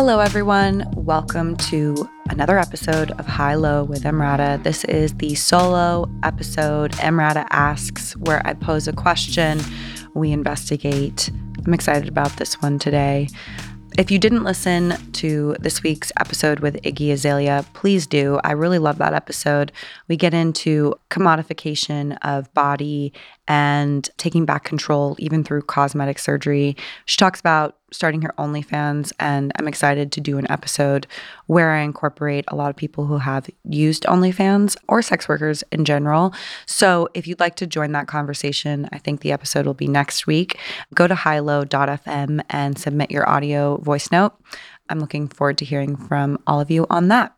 Hello, everyone. Welcome to another episode of High Low with Emrata. This is the solo episode. Emrata asks, where I pose a question, we investigate. I'm excited about this one today. If you didn't listen to this week's episode with Iggy Azalea, please do. I really love that episode. We get into commodification of body and taking back control, even through cosmetic surgery. She talks about starting her OnlyFans, and I'm excited to do an episode where I incorporate a lot of people who have used OnlyFans or sex workers in general. So if you'd like to join that conversation, I think the episode will be next week. Go to highlow.fm and submit your audio voice note. I'm looking forward to hearing from all of you on that.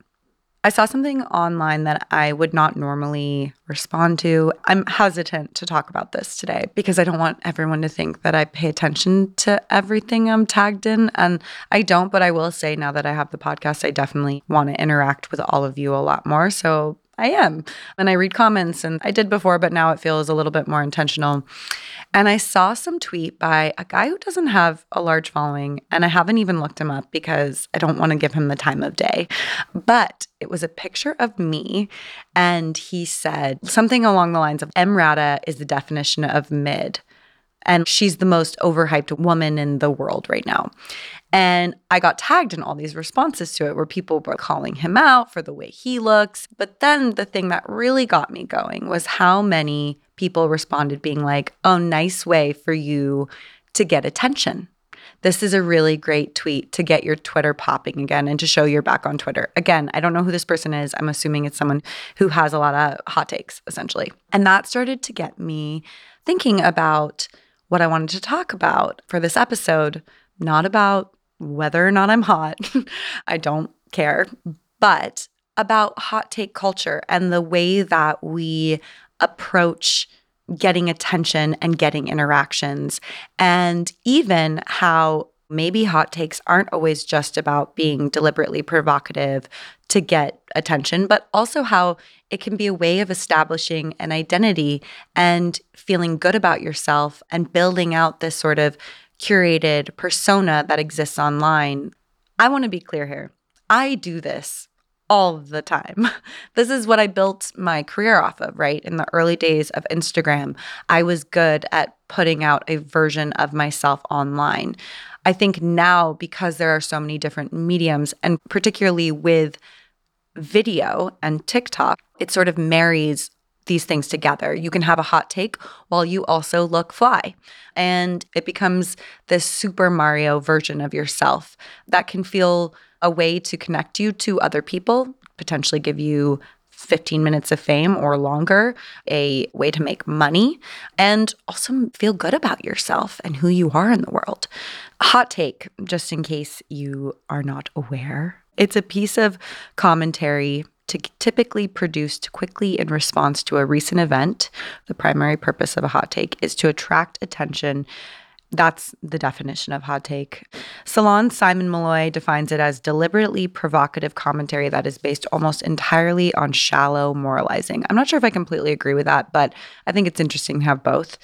I saw something online that I would not normally respond to. I'm hesitant to talk about this today because I don't want everyone to think that I pay attention to everything I'm tagged in. And I don't, but I will say now that I have the podcast, I definitely want to interact with all of you a lot more. So I am. And I read comments, and I did before, but now it feels a little bit more intentional. And I saw some tweet by a guy who doesn't have a large following, and I haven't even looked him up because I don't want to give him the time of day. But it was a picture of me, and he said something along the lines of Emrata is the definition of mid. And she's the most overhyped woman in the world right now. And I got tagged in all these responses to it where people were calling him out for the way he looks. But then the thing that really got me going was how many people responded being like, oh, nice way for you to get attention. This is a really great tweet to get your Twitter popping again and to show you're back on Twitter. Again, I don't know who this person is. I'm assuming it's someone who has a lot of hot takes, essentially. And that started to get me thinking about what I wanted to talk about for this episode, not about whether or not I'm hot. I don't care, but about hot take culture and the way that we approach getting attention and getting interactions, and even how maybe hot takes aren't always just about being deliberately provocative to get attention, but also how it can be a way of establishing an identity and feeling good about yourself and building out this sort of curated persona that exists online. I want to be clear here. I do this all the time. This is what I built my career off of, right? In the early days of Instagram, I was good at putting out a version of myself online. I think now, because there are so many different mediums, and particularly with video and TikTok, it sort of marries these things together. You can have a hot take while you also look fly. And it becomes this Super Mario version of yourself that can feel a way to connect you to other people, potentially give you 15 minutes of fame or longer, a way to make money, and also feel good about yourself and who you are in the world. Hot take, just in case you are not aware, it's a piece of commentary to typically produced quickly in response to a recent event. The primary purpose of a hot take is to attract attention. That's the definition of hot take. Salon Simon Maloy defines it as deliberately provocative commentary that is based almost entirely on shallow moralizing. I'm not sure if I completely agree with that, but I think it's interesting to have both.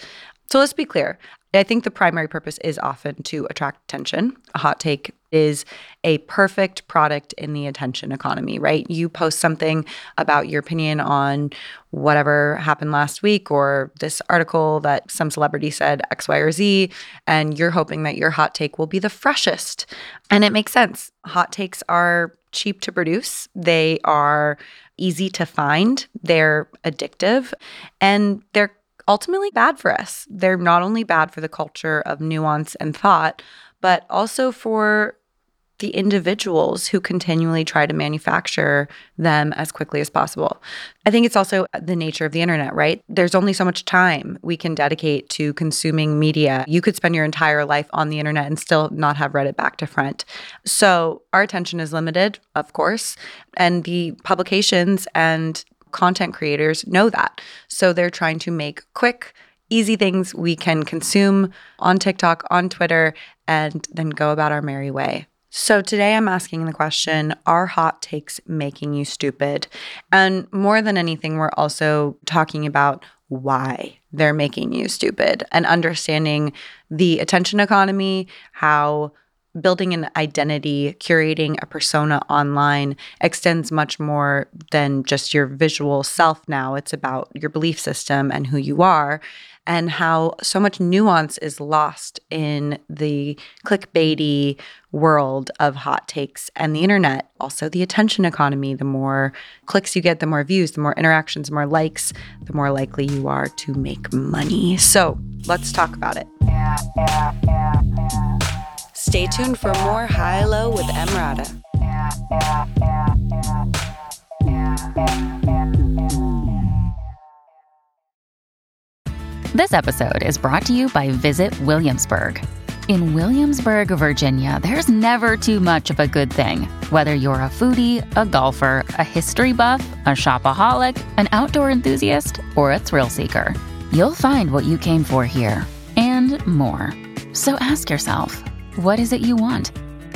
So let's be clear. I think the primary purpose is often to attract attention. A hot take is a perfect product in the attention economy, right? You post something about your opinion on whatever happened last week or this article that some celebrity said X, Y, or Z, and you're hoping that your hot take will be the freshest. And it makes sense. Hot takes are cheap to produce, they are easy to find, they're addictive, and they're ultimately bad for us. They're not only bad for the culture of nuance and thought, but also for the individuals who continually try to manufacture them as quickly as possible. I think it's also the nature of the internet, right? There's only so much time we can dedicate to consuming media. You could spend your entire life on the internet and still not have read it back to front. So our attention is limited, of course, and the publications and content creators know that. So they're trying to make quick, easy things we can consume on TikTok, on Twitter, and then go about our merry way. So today I'm asking the question Are hot takes making you stupid? And more than anything, we're also talking about why they're making you stupid and understanding the attention economy, how building an identity, curating a persona online extends much more than just your visual self now. It's about your belief system and who you are and how so much nuance is lost in the clickbaity world of hot takes and the internet. Also, the attention economy. The more clicks you get, the more views, the more interactions, the more likes, the more likely you are to make money. So let's talk about it. Stay tuned for more High Low with Emrata. This episode is brought to you by Visit Williamsburg. In Williamsburg, Virginia, there's never too much of a good thing. Whether you're a foodie, a golfer, a history buff, a shopaholic, an outdoor enthusiast, or a thrill seeker, you'll find what you came for here and more. So ask yourself, what is it you want?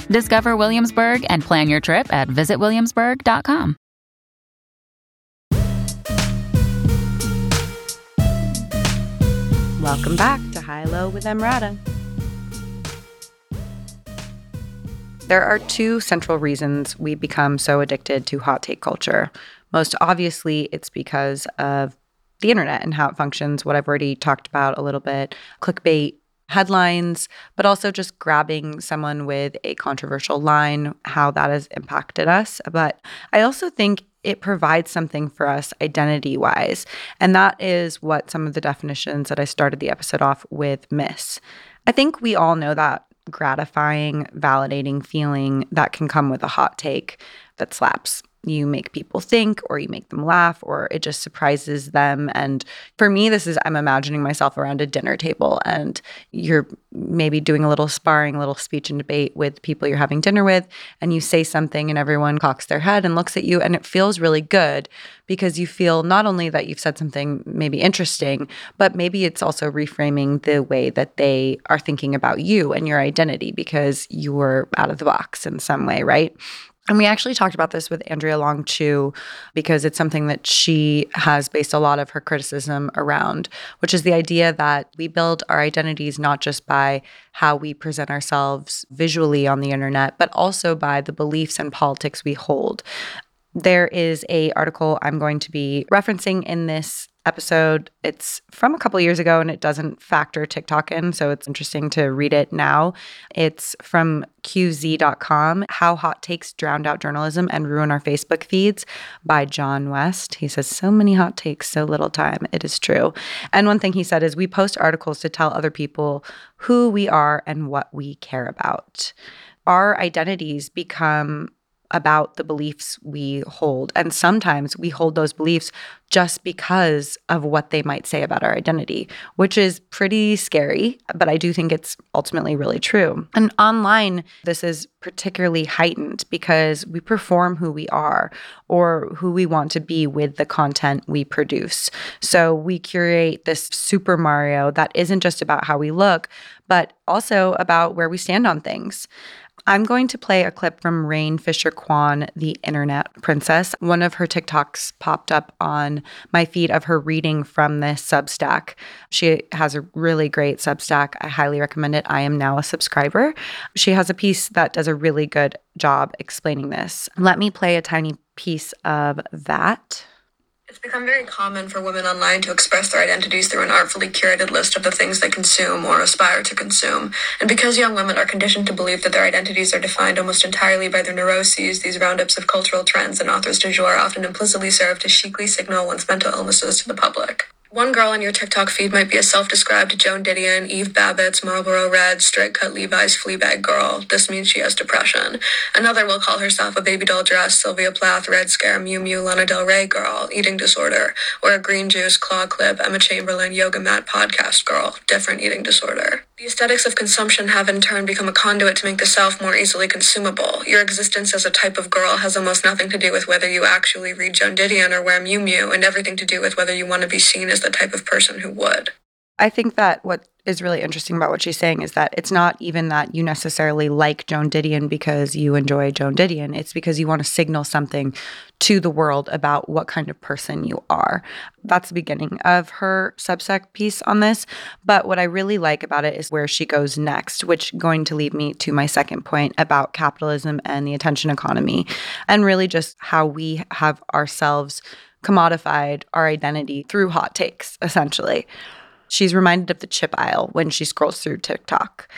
Discover Williamsburg and plan your trip at visitwilliamsburg.com. Welcome back to High Low with Emrata. There are two central reasons we become so addicted to hot take culture. Most obviously, it's because of the internet and how it functions, what I've already talked about a little bit clickbait, headlines, but also just grabbing someone with a controversial line, how that has impacted us. But I also think it provides something for us identity wise. And that is what some of the definitions that I started the episode off with miss. I think we all know that gratifying, validating feeling that can come with a hot take that slaps you make people think or you make them laugh or it just surprises them. And for me this is i'm imagining myself around a dinner table and you're maybe doing a little sparring a little speech and debate with people you're having dinner with and you say something and everyone cocks their head and looks at you and it feels really good because you feel not only that you've said something maybe interesting but maybe it's also reframing the way that they are thinking about you and your identity because you were out of the box in some way right and we actually talked about this with Andrea Long Chu because it's something that she has based a lot of her criticism around, which is the idea that we build our identities not just by how we present ourselves visually on the internet, but also by the beliefs and politics we hold. There is a article I'm going to be referencing in this episode. It's from a couple years ago and it doesn't factor TikTok in, so it's interesting to read it now. It's from QZ.com How Hot Takes Drowned Out Journalism and Ruin Our Facebook Feeds by John West. He says, So many hot takes, so little time. It is true. And one thing he said is, We post articles to tell other people who we are and what we care about. Our identities become about the beliefs we hold. And sometimes we hold those beliefs just because of what they might say about our identity, which is pretty scary, but I do think it's ultimately really true. And online, this is particularly heightened because we perform who we are or who we want to be with the content we produce. So we curate this Super Mario that isn't just about how we look, but also about where we stand on things. I'm going to play a clip from Rayne Fisher-Quann, the internet princess. One of her TikToks popped up on my feed of her reading from this Substack. She has a really great Substack. I highly recommend it. I am now a subscriber. She has a piece that does a really good job explaining this. Let me play a tiny piece of that. It's become very common for women online to express their identities through an artfully curated list of the things they consume or aspire to consume. And because young women are conditioned to believe that their identities are defined almost entirely by their neuroses, these roundups of cultural trends and authors du jour often implicitly serve to chicly signal one's mental illnesses to the public. One girl on your TikTok feed might be a self-described Joan Didion, Eve Babitz Marlboro Red, straight cut Levi's Fleabag girl. This means she has depression. Another will call herself a baby doll dress, Sylvia Plath, Red Scare, Mew Miu, Lana Del Rey girl, eating disorder, or a green juice, claw clip, Emma Chamberlain, yoga mat podcast girl, different eating disorder. The aesthetics of consumption have in turn become a conduit to make the self more easily consumable. Your existence as a type of girl has almost nothing to do with whether you actually read Joan Didion or wear Miu Miu, and everything to do with whether you want to be seen as the type of person who would. I think that what is really interesting about what she's saying is that it's not even that you necessarily like Joan Didion because you enjoy Joan Didion. It's because you want to signal something to the world about what kind of person you are. That's the beginning of her Substack piece on this. But what I really like about it is where she goes next, which going to lead me to my second point about capitalism and the attention economy, and really just how we have ourselves commodified our identity through hot takes, essentially. She's reminded of the chip aisle when she scrolls through TikTok.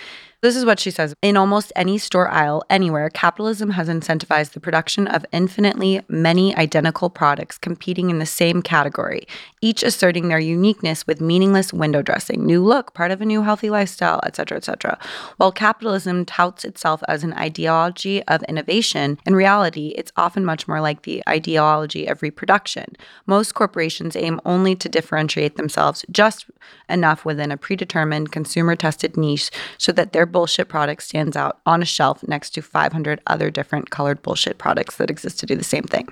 This is what she says In almost any store aisle, anywhere, capitalism has incentivized the production of infinitely many identical products competing in the same category, each asserting their uniqueness with meaningless window dressing, new look, part of a new healthy lifestyle, etc., etc. While capitalism touts itself as an ideology of innovation, in reality, it's often much more like the ideology of reproduction. Most corporations aim only to differentiate themselves just enough within a predetermined consumer tested niche so that their bullshit product stands out on a shelf next to 500 other different colored bullshit products that exist to do the same thing.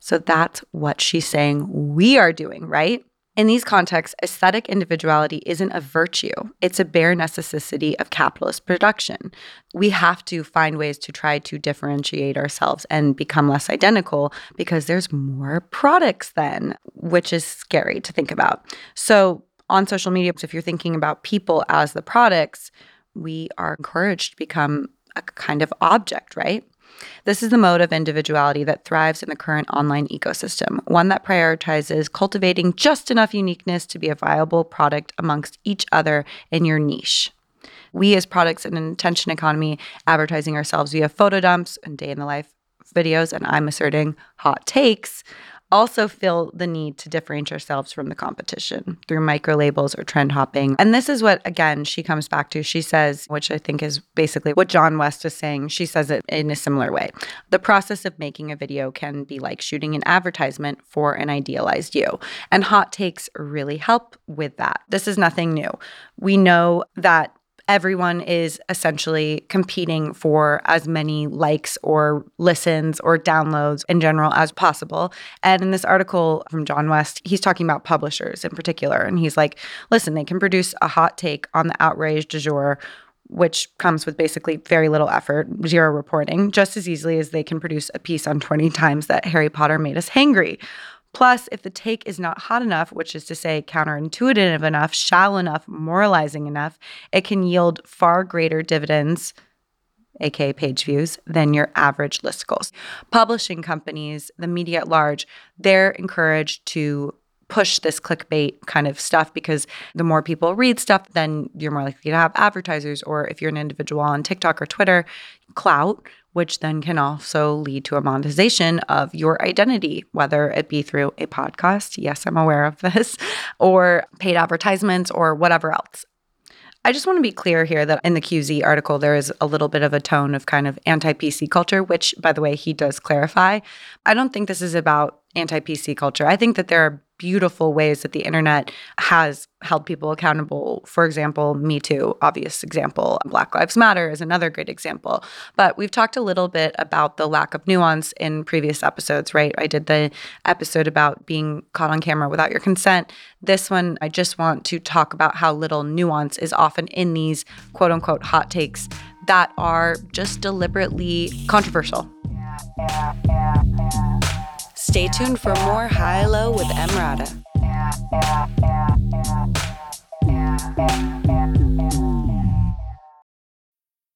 So that's what she's saying we are doing, right? In these contexts, aesthetic individuality isn't a virtue, it's a bare necessity of capitalist production. We have to find ways to try to differentiate ourselves and become less identical because there's more products then, which is scary to think about. So, on social media, if you're thinking about people as the products, we are encouraged to become a kind of object, right? This is the mode of individuality that thrives in the current online ecosystem, one that prioritizes cultivating just enough uniqueness to be a viable product amongst each other in your niche. We, as products in an attention economy, advertising ourselves via photo dumps and day in the life videos, and I'm asserting hot takes, also feel the need to differentiate ourselves from the competition through micro labels or trend hopping. And this is what, again, she comes back to. She says, which I think is basically what John West is saying. She says it in a similar way. The process of making a video can be like shooting an advertisement for an idealized you. And hot takes really help with that. This is nothing new. We know that everyone is essentially competing for as many likes or listens or downloads in general as possible. And in this article from John West, he's talking about publishers in particular. And he's like, listen, they can produce a hot take on the outrage du jour which comes with basically very little effort, zero reporting, just as easily as they can produce a piece on 20 times that Harry Potter made us hangry. Plus, if the take is not hot enough, which is to say counterintuitive enough, shallow enough, moralizing enough, it can yield far greater dividends, aka page views, than your average listicles. Publishing companies, the media at large, they're encouraged to push this clickbait kind of stuff because the more people read stuff, then you're more likely to have advertisers. Or if you're an individual on TikTok or Twitter, clout, which then can also lead to a monetization of your identity, whether it be through a podcast. Yes, I'm aware of this, or paid advertisements or whatever else. I just want to be clear here that in the QZ article, there is a little bit of a tone of kind of anti PC culture, which, by the way, he does clarify. I don't think this is about anti PC culture. I think that there are beautiful ways that the internet has held people accountable. For example, Me Too, obvious example. Black Lives Matter is another great example. But we've talked a little bit about the lack of nuance in previous episodes, right? I did the episode about being caught on camera without your consent. This one, I just want to talk about how little nuance is often in these quote unquote hot takes that are just deliberately controversial. Yeah, yeah, yeah, Stay tuned for more High Low with Emrata.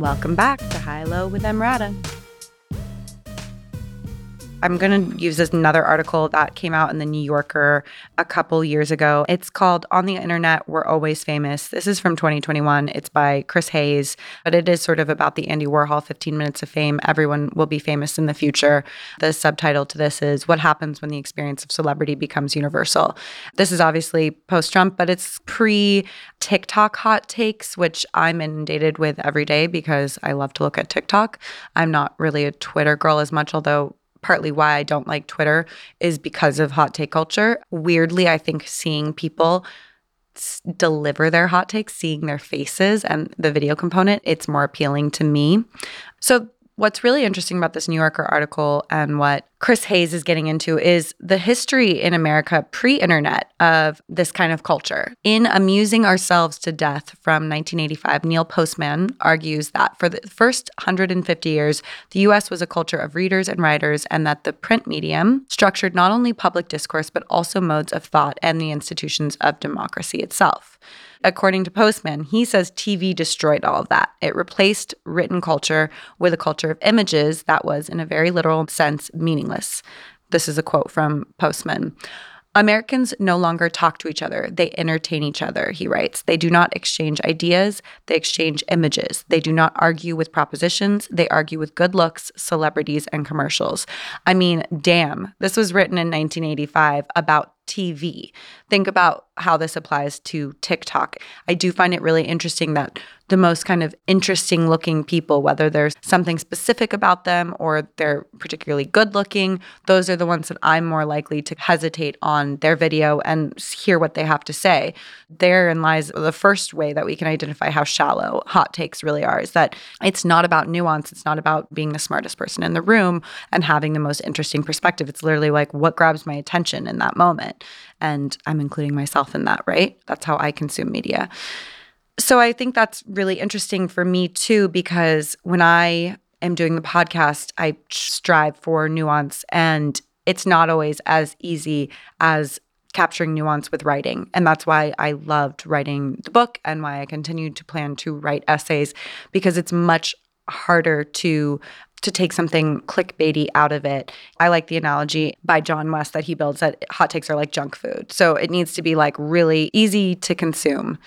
Welcome back to High Low with Emrata. I'm going to use this another article that came out in the New Yorker a couple years ago. It's called On the Internet, We're Always Famous. This is from 2021. It's by Chris Hayes, but it is sort of about the Andy Warhol 15 Minutes of Fame. Everyone will be famous in the future. The subtitle to this is What Happens When the Experience of Celebrity Becomes Universal. This is obviously post Trump, but it's pre TikTok hot takes, which I'm inundated with every day because I love to look at TikTok. I'm not really a Twitter girl as much, although partly why I don't like Twitter is because of hot take culture. Weirdly, I think seeing people s- deliver their hot takes, seeing their faces and the video component, it's more appealing to me. So What's really interesting about this New Yorker article and what Chris Hayes is getting into is the history in America pre internet of this kind of culture. In Amusing Ourselves to Death from 1985, Neil Postman argues that for the first 150 years, the US was a culture of readers and writers, and that the print medium structured not only public discourse, but also modes of thought and the institutions of democracy itself. According to Postman, he says TV destroyed all of that. It replaced written culture with a culture of images that was, in a very literal sense, meaningless. This is a quote from Postman. Americans no longer talk to each other. They entertain each other, he writes. They do not exchange ideas, they exchange images. They do not argue with propositions, they argue with good looks, celebrities, and commercials. I mean, damn, this was written in 1985 about TV. Think about how this applies to TikTok. I do find it really interesting that the most kind of interesting looking people, whether there's something specific about them or they're particularly good looking, those are the ones that I'm more likely to hesitate on their video and hear what they have to say. Therein lies the first way that we can identify how shallow hot takes really are is that it's not about nuance. It's not about being the smartest person in the room and having the most interesting perspective. It's literally like what grabs my attention in that moment. And I'm including myself in that, right? That's how I consume media. So I think that's really interesting for me too, because when I am doing the podcast, I strive for nuance and it's not always as easy as capturing nuance with writing. And that's why I loved writing the book and why I continued to plan to write essays because it's much harder to to take something clickbaity out of it. I like the analogy by John West that he builds that hot takes are like junk food. So it needs to be like really easy to consume.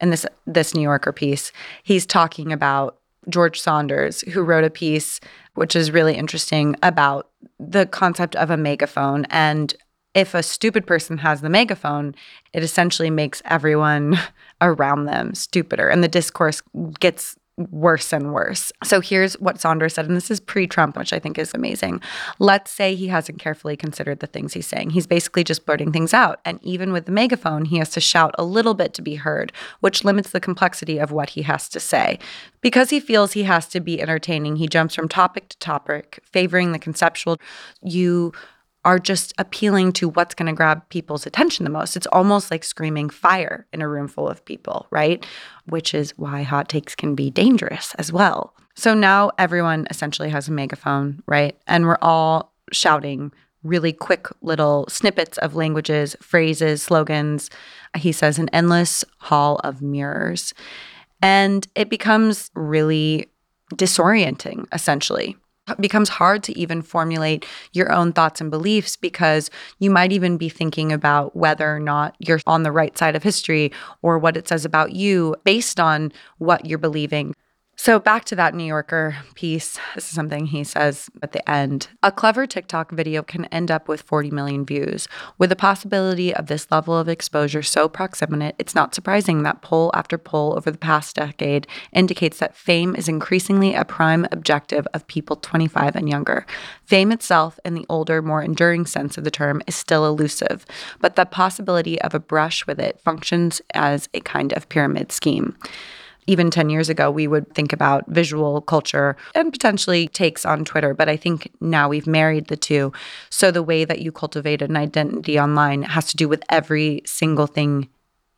In this this New Yorker piece, he's talking about George Saunders, who wrote a piece which is really interesting about the concept of a megaphone and if a stupid person has the megaphone, it essentially makes everyone around them stupider and the discourse gets worse and worse. So here's what Saunders said, and this is pre Trump, which I think is amazing. Let's say he hasn't carefully considered the things he's saying. He's basically just blurting things out. And even with the megaphone, he has to shout a little bit to be heard, which limits the complexity of what he has to say. Because he feels he has to be entertaining, he jumps from topic to topic, favoring the conceptual. You are just appealing to what's going to grab people's attention the most. It's almost like screaming fire in a room full of people, right? Which is why hot takes can be dangerous as well. So now everyone essentially has a megaphone, right? And we're all shouting really quick little snippets of languages, phrases, slogans. He says an endless hall of mirrors. And it becomes really disorienting, essentially becomes hard to even formulate your own thoughts and beliefs because you might even be thinking about whether or not you're on the right side of history or what it says about you based on what you're believing. So, back to that New Yorker piece. This is something he says at the end. A clever TikTok video can end up with 40 million views. With the possibility of this level of exposure so proximate, it's not surprising that poll after poll over the past decade indicates that fame is increasingly a prime objective of people 25 and younger. Fame itself, in the older, more enduring sense of the term, is still elusive, but the possibility of a brush with it functions as a kind of pyramid scheme even 10 years ago, we would think about visual culture and potentially takes on Twitter. But I think now we've married the two. So the way that you cultivate an identity online has to do with every single thing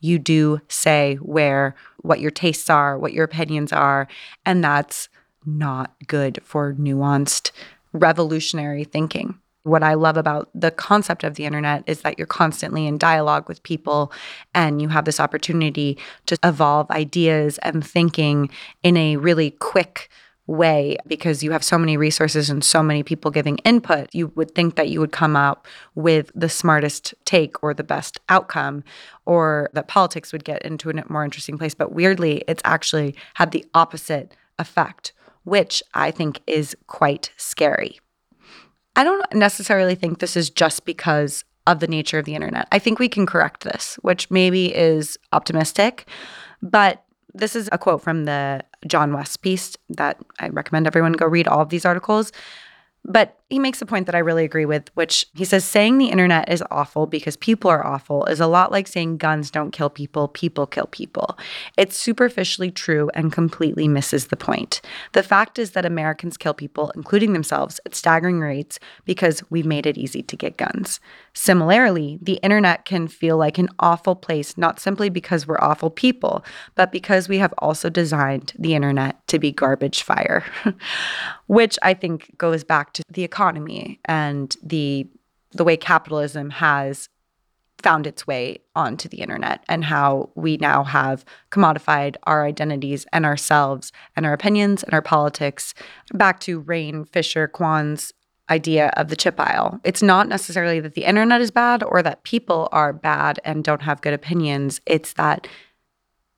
you do, say, where, what your tastes are, what your opinions are. And that's not good for nuanced, revolutionary thinking. What I love about the concept of the internet is that you're constantly in dialogue with people and you have this opportunity to evolve ideas and thinking in a really quick way because you have so many resources and so many people giving input, you would think that you would come up with the smartest take or the best outcome, or that politics would get into a more interesting place. But weirdly, it's actually had the opposite effect, which I think is quite scary. I don't necessarily think this is just because of the nature of the internet. I think we can correct this, which maybe is optimistic, but this is a quote from the John West piece that I recommend everyone go read all of these articles. But he makes a point that I really agree with, which he says saying the internet is awful because people are awful is a lot like saying guns don't kill people, people kill people. It's superficially true and completely misses the point. The fact is that Americans kill people, including themselves, at staggering rates because we've made it easy to get guns. Similarly, the internet can feel like an awful place not simply because we're awful people, but because we have also designed the internet to be garbage fire, which I think goes back to the economy and the the way capitalism has found its way onto the internet and how we now have commodified our identities and ourselves and our opinions and our politics back to Rayne Fisher-Quann's idea of the chip aisle. It's not necessarily that the internet is bad or that people are bad and don't have good opinions. It's that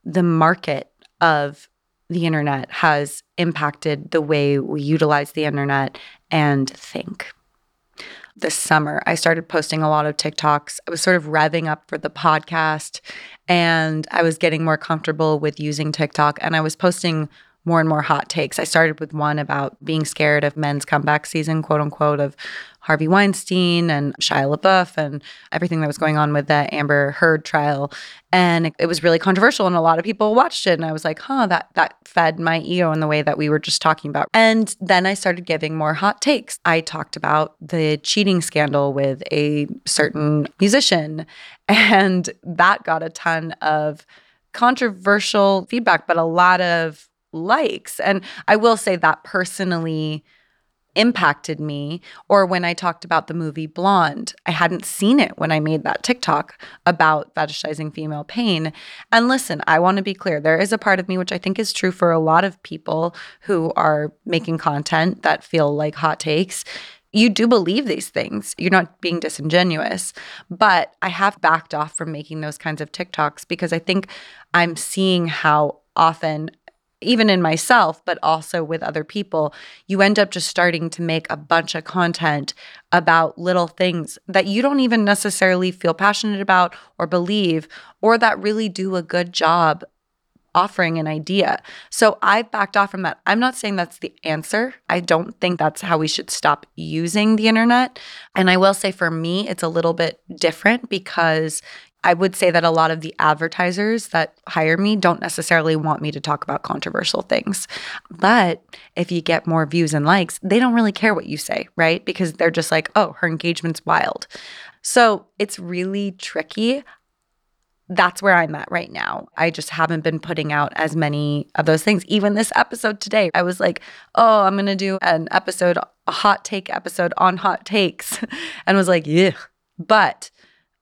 the market of the internet has impacted the way we utilize the internet and think. This summer, I started posting a lot of TikToks. I was sort of revving up for the podcast and I was getting more comfortable with using TikTok and I was posting more and more hot takes. I started with one about being scared of men's comeback season, quote unquote, of Harvey Weinstein and Shia LaBeouf and everything that was going on with the Amber Heard trial. And it, it, was really controversial and a lot of people watched it. And I was like, huh, that that fed my ego in the way that we were just talking about. And then I started giving more hot takes. I talked about the cheating scandal with a certain musician. And that got a ton of controversial feedback, but a lot of likes. And I will say that personally impacted me. Or when I talked about the movie Blonde, I hadn't seen it when I made that TikTok about fetishizing female pain. And listen, I want to be clear there is a part of me, which I think is true for a lot of people who are making content that feel like hot takes. You do believe these things. You're not being disingenuous. But I have backed off from making those kinds of TikToks because I think I'm seeing how often even in myself, but also with other people, you end up just starting to make a bunch of content about little things that you don't even necessarily feel passionate about or believe, or that really do a good job offering an idea. So I've backed off from that. I'm not saying that's the answer. I don't think that's how we should stop using the internet. And I will say for me, it's a little bit different because I would say that a lot of the advertisers that hire me don't necessarily want me to talk about controversial things. But if you get more views and likes, they don't really care what you say, right? Because they're just like, oh, her engagement's wild. So it's really tricky. That's where I'm at right now. I just haven't been putting out as many of those things. Even this episode today, I was like, oh, I'm going to do an episode, a hot take episode on hot takes, and was like, yeah. But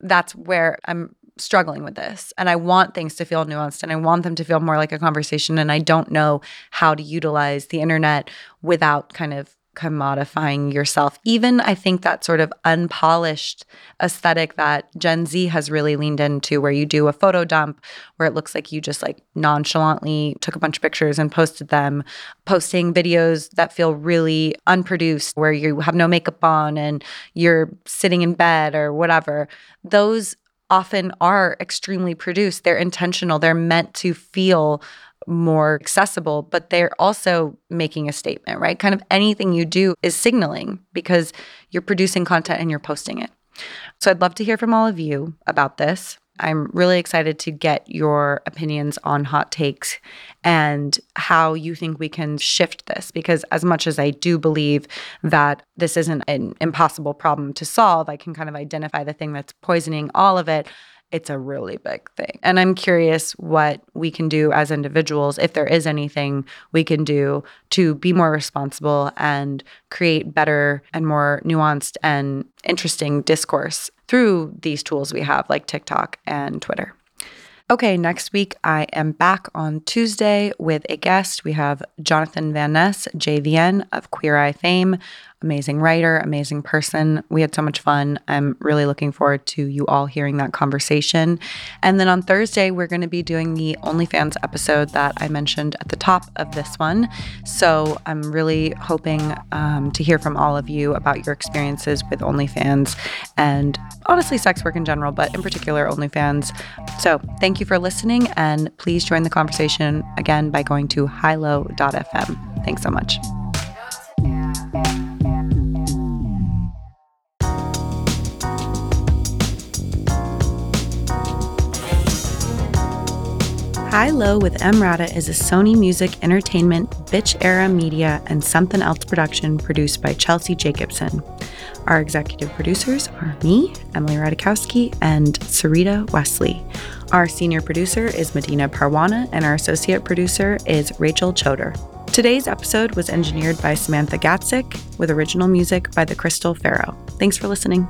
that's where I'm struggling with this. And I want things to feel nuanced and I want them to feel more like a conversation. And I don't know how to utilize the internet without kind of commodifying yourself. Even I think that sort of unpolished aesthetic that Gen Z has really leaned into, where you do a photo dump where it looks like you just like nonchalantly took a bunch of pictures and posted them, posting videos that feel really unproduced, where you have no makeup on and you're sitting in bed or whatever. Those often are extremely produced. They're intentional, they're meant to feel more accessible, but they're also making a statement, right? Kind of anything you do is signaling because you're producing content and you're posting it. So I'd love to hear from all of you about this. I'm really excited to get your opinions on hot takes and how you think we can shift this. Because, as much as I do believe that this isn't an impossible problem to solve, I can kind of identify the thing that's poisoning all of it it's a really big thing. And I'm curious what we can do as individuals, if there is anything we can do to be more responsible and create better and more nuanced and interesting discourse through these tools we have, like TikTok and Twitter. Okay, next week I am back on Tuesday with a guest. We have Jonathan Van Ness, JVN of Queer Eye fame amazing writer, amazing person. We had so much fun. I'm really looking forward to you all hearing that conversation. And then on Thursday, we're going to be doing the OnlyFans episode that I mentioned at the top of this one. So I'm really hoping um, to hear from all of you about your experiences with OnlyFans and honestly, sex work in general, but in particular, OnlyFans. So thank you for listening, and please join the conversation again by going to highlow.fm. Thanks so much. High Low with Emrata is a Sony Music Entertainment, Bitch Era Media, and Something Else production produced by Chelsea Jacobson. Our executive producers are me, Emily Ratajkowski, and Sarita Wesley. Our senior producer is Medina Parwana, and our associate producer is Rachel Choder. Today's episode was engineered by Samantha Gatzik with original music by the Crystal Pharaoh. Thanks for listening.